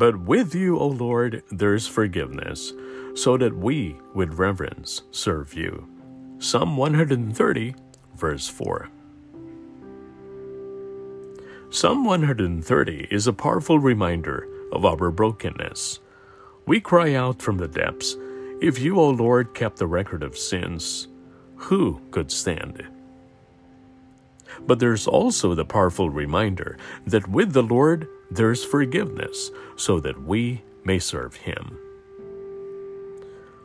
But with you, O Lord, there is forgiveness, so that we, with reverence, serve you. Psalm 130, verse 4. Psalm 130 is a powerful reminder of our brokenness. We cry out from the depths, If you, O Lord, kept the record of sins, who could stand? But there's also the powerful reminder that with the Lord there's forgiveness, so that we may serve Him.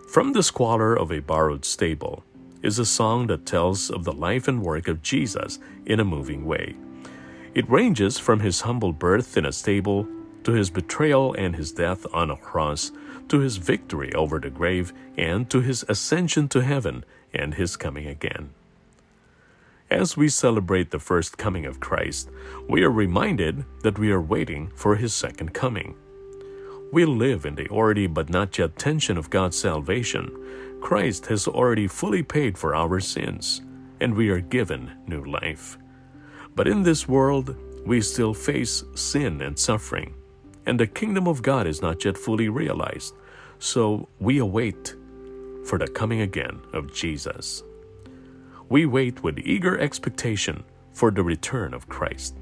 From the Squalor of a Borrowed Stable is a song that tells of the life and work of Jesus in a moving way. It ranges from his humble birth in a stable to his betrayal and his death on a cross, to his victory over the grave, and to his ascension to heaven and his coming again. As we celebrate the first coming of Christ, we are reminded that we are waiting for his second coming. We live in the already but not yet tension of God's salvation. Christ has already fully paid for our sins, and we are given new life. But in this world, we still face sin and suffering and the kingdom of God is not yet fully realized. So we await for the coming again of Jesus. We wait with eager expectation for the return of Christ.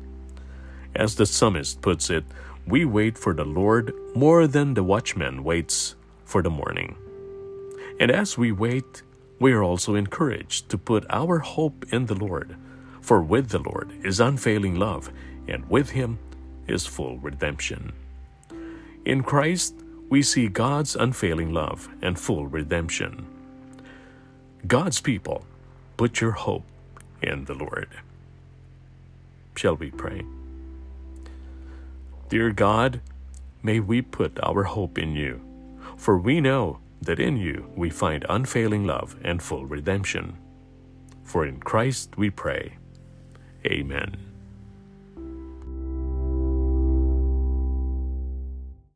As the psalmist puts it, we wait for the Lord more than the watchman waits for the morning. And as we wait, we are also encouraged to put our hope in the Lord, for with the Lord is unfailing love, and with him is full redemption. In Christ, we see God's unfailing love and full redemption. God's people, put your hope in the Lord. Shall we pray? Dear God, may we put our hope in you, for we know that in you we find unfailing love and full redemption. For in Christ we pray. Amen.